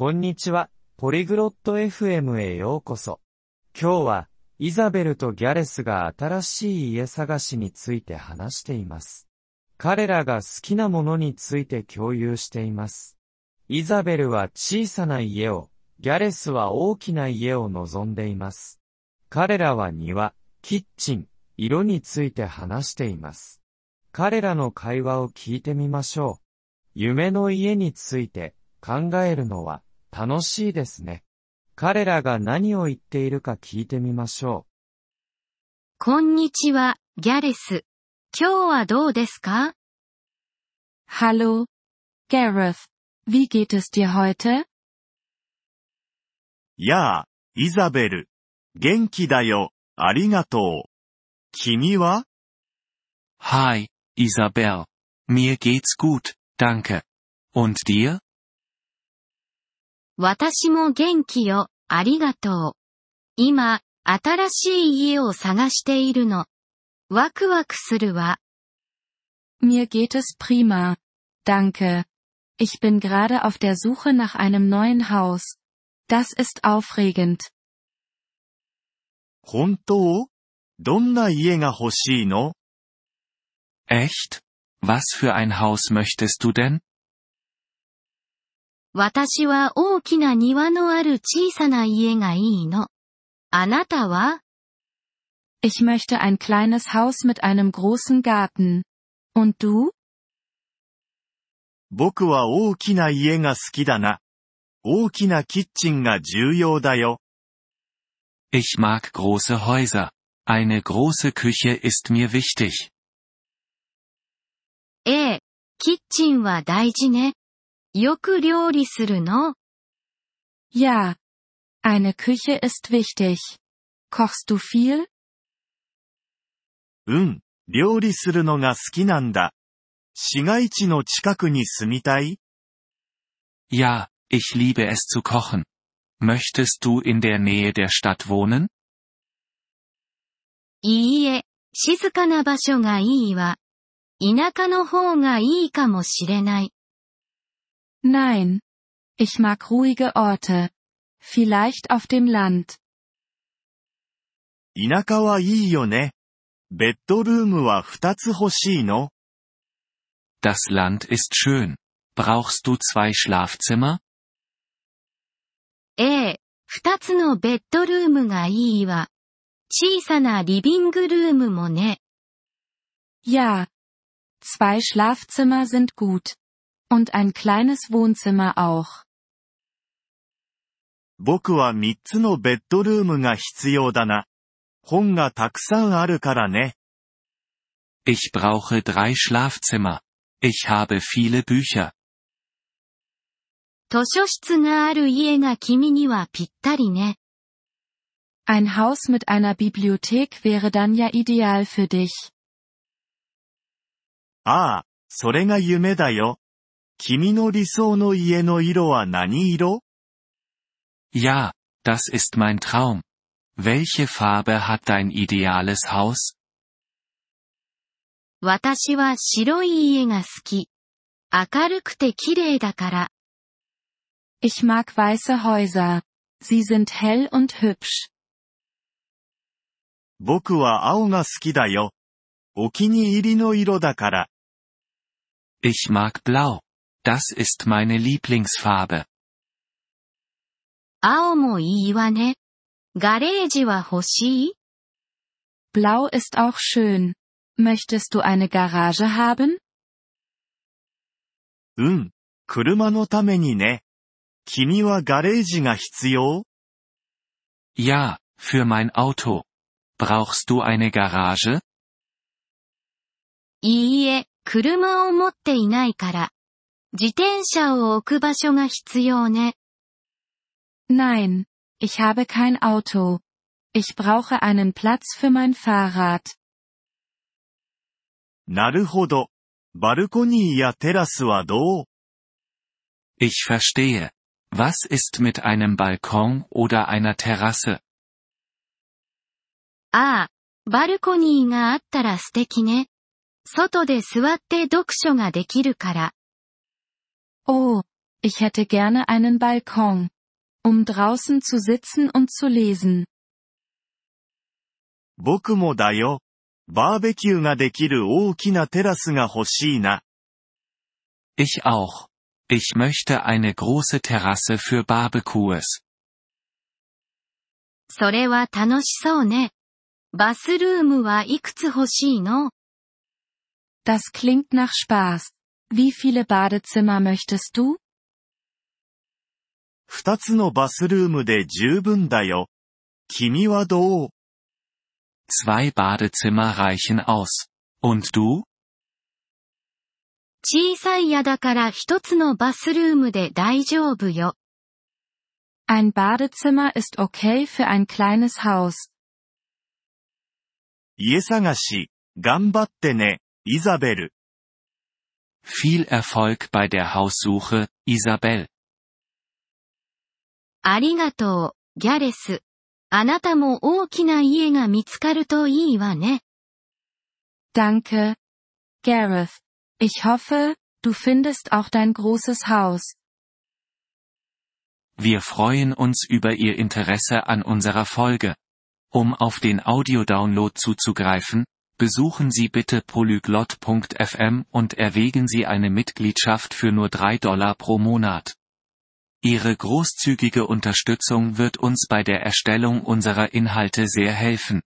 こんにちは、ポリグロット FM へようこそ。今日は、イザベルとギャレスが新しい家探しについて話しています。彼らが好きなものについて共有しています。イザベルは小さな家を、ギャレスは大きな家を望んでいます。彼らは庭、キッチン、色について話しています。彼らの会話を聞いてみましょう。夢の家について考えるのは楽しいですね。彼らが何を言っているか聞いてみましょう。こんにちは、ギャレス。今日はどうですか？Hallo, Gareth. Wie geht es dir heute? やあ、イザベル。元気だよ、ありがとう。君は？Hi, Isabel. Mir geht's gut, danke. Und dir? 私も元気よ、ありがとう。今、新しい家を探しているの。ワクワクするわ。Mir geht es prima. Danke. Ich bin gerade auf der Suche nach einem neuen Haus. Das ist aufregend. 本当どんな家が欲しいの Echt? Was für ein Haus möchtest du denn? 私は大きな庭のある小さな家がいいの。あなたは Ich möchte ein kleines Haus mit einem großen Garten. Und du? 僕は大きな家が好きだな。大きなキッチンが重要だよ。Ich mag große Häuser. Eine große Küche ist mir wichtig. ええ、キッチンは大事ね。よく料理するの Ja. Eine Küche ist wichtig. Kochst du viel? うん、料理するのが好きなんだ。市街地の近くに住みたい Ja, ich liebe es zu kochen. Möchtest du in der Nähe der Stadt wohnen? いいえ、静かな場所がいいわ。田舎の方がいいかもしれない。Nein. Ich mag ruhige Orte. Vielleicht auf dem Land. 田舎はいいよね。ベッドルームは二つ欲しいの Das Land ist schön. Brauchst du zwei Schlafzimmer? ええ、二つのベッドルームがいいわ。小さなリビングルームもね。Ja. Zwei Schlafzimmer sind gut. Und ein kleines Wohnzimmer auch. 僕は三つのベッドルームが必要だな。本がたくさんあるからね。Ich brauche drei Schlafzimmer. Ich habe viele Bücher. 図書室がある家が君にはぴったりね。Ein Haus mit einer Bibliothek wäre dann ja ideal für dich. ああ、それが夢だよ。 君の理想の家の色は何色 Ja, das ist mein Traum. Welche Farbe hat dein ideales Haus? 私は白い家が好き。明るくて綺麗だから。Ich mag weiße Häuser. Sie sind hell und hübsch. 僕は青が好きだよ。お気に入りの色だから。Ich mag blau. Das ist meine Lieblingsfarbe. 青もいいわね。ガレージは欲しい Blau ist auch schön. Möchtest du eine Garage haben? うん。車のためにね。君はガレージが必要 Ja, für mein Auto. Brauchst du eine Garage? いいえ、車を持っていないから。 自転車を置く場所が必要ね。Nein, ich habe kein Auto. Ich brauche einen Platz für mein Fahrrad. なるほど。バルコニーやテラスはどう Ich verstehe. Was ist mit einem Balkon oder einer Terrasse? ああ、バルコニーがあったら素敵ね。外で座って読書ができるから。Oh, Ich hätte gerne einen Balkon. Um draußen zu sitzen und zu lesen. 僕もだよ。バーベキューができる大きなテラスが欲しいな。 Ich auch. Ich möchte eine große Terrasse für Barbecues. それは楽しそうね。バスルームはいくつ欲しいの Das klingt nach Spaß. Wie viele Badezimmer möchtest du? 二つのバスルームで十分だよ。君はどう Zwei Badezimmer reichen aus. Und du? 小さい家だから一つのバスルームで大丈夫よ。Ein Badezimmer ist okay für ein kleines Haus. 家探し、頑張ってね、イザベル。Viel Erfolg bei der Haussuche, Isabel. ありがとう、ギャレス。あなたも大きな家が見つかるといいわね。 Danke. Gareth. Ich hoffe, du findest auch dein großes Haus. Wir freuen uns über Ihr Interesse an unserer Folge. Um auf den Audiodownload zuzugreifen, besuchen Sie bitte polyglot.fm und erwägen Sie eine Mitgliedschaft für nur 3 Dollar pro Monat. Ihre großzügige Unterstützung wird uns bei der Erstellung unserer Inhalte sehr helfen.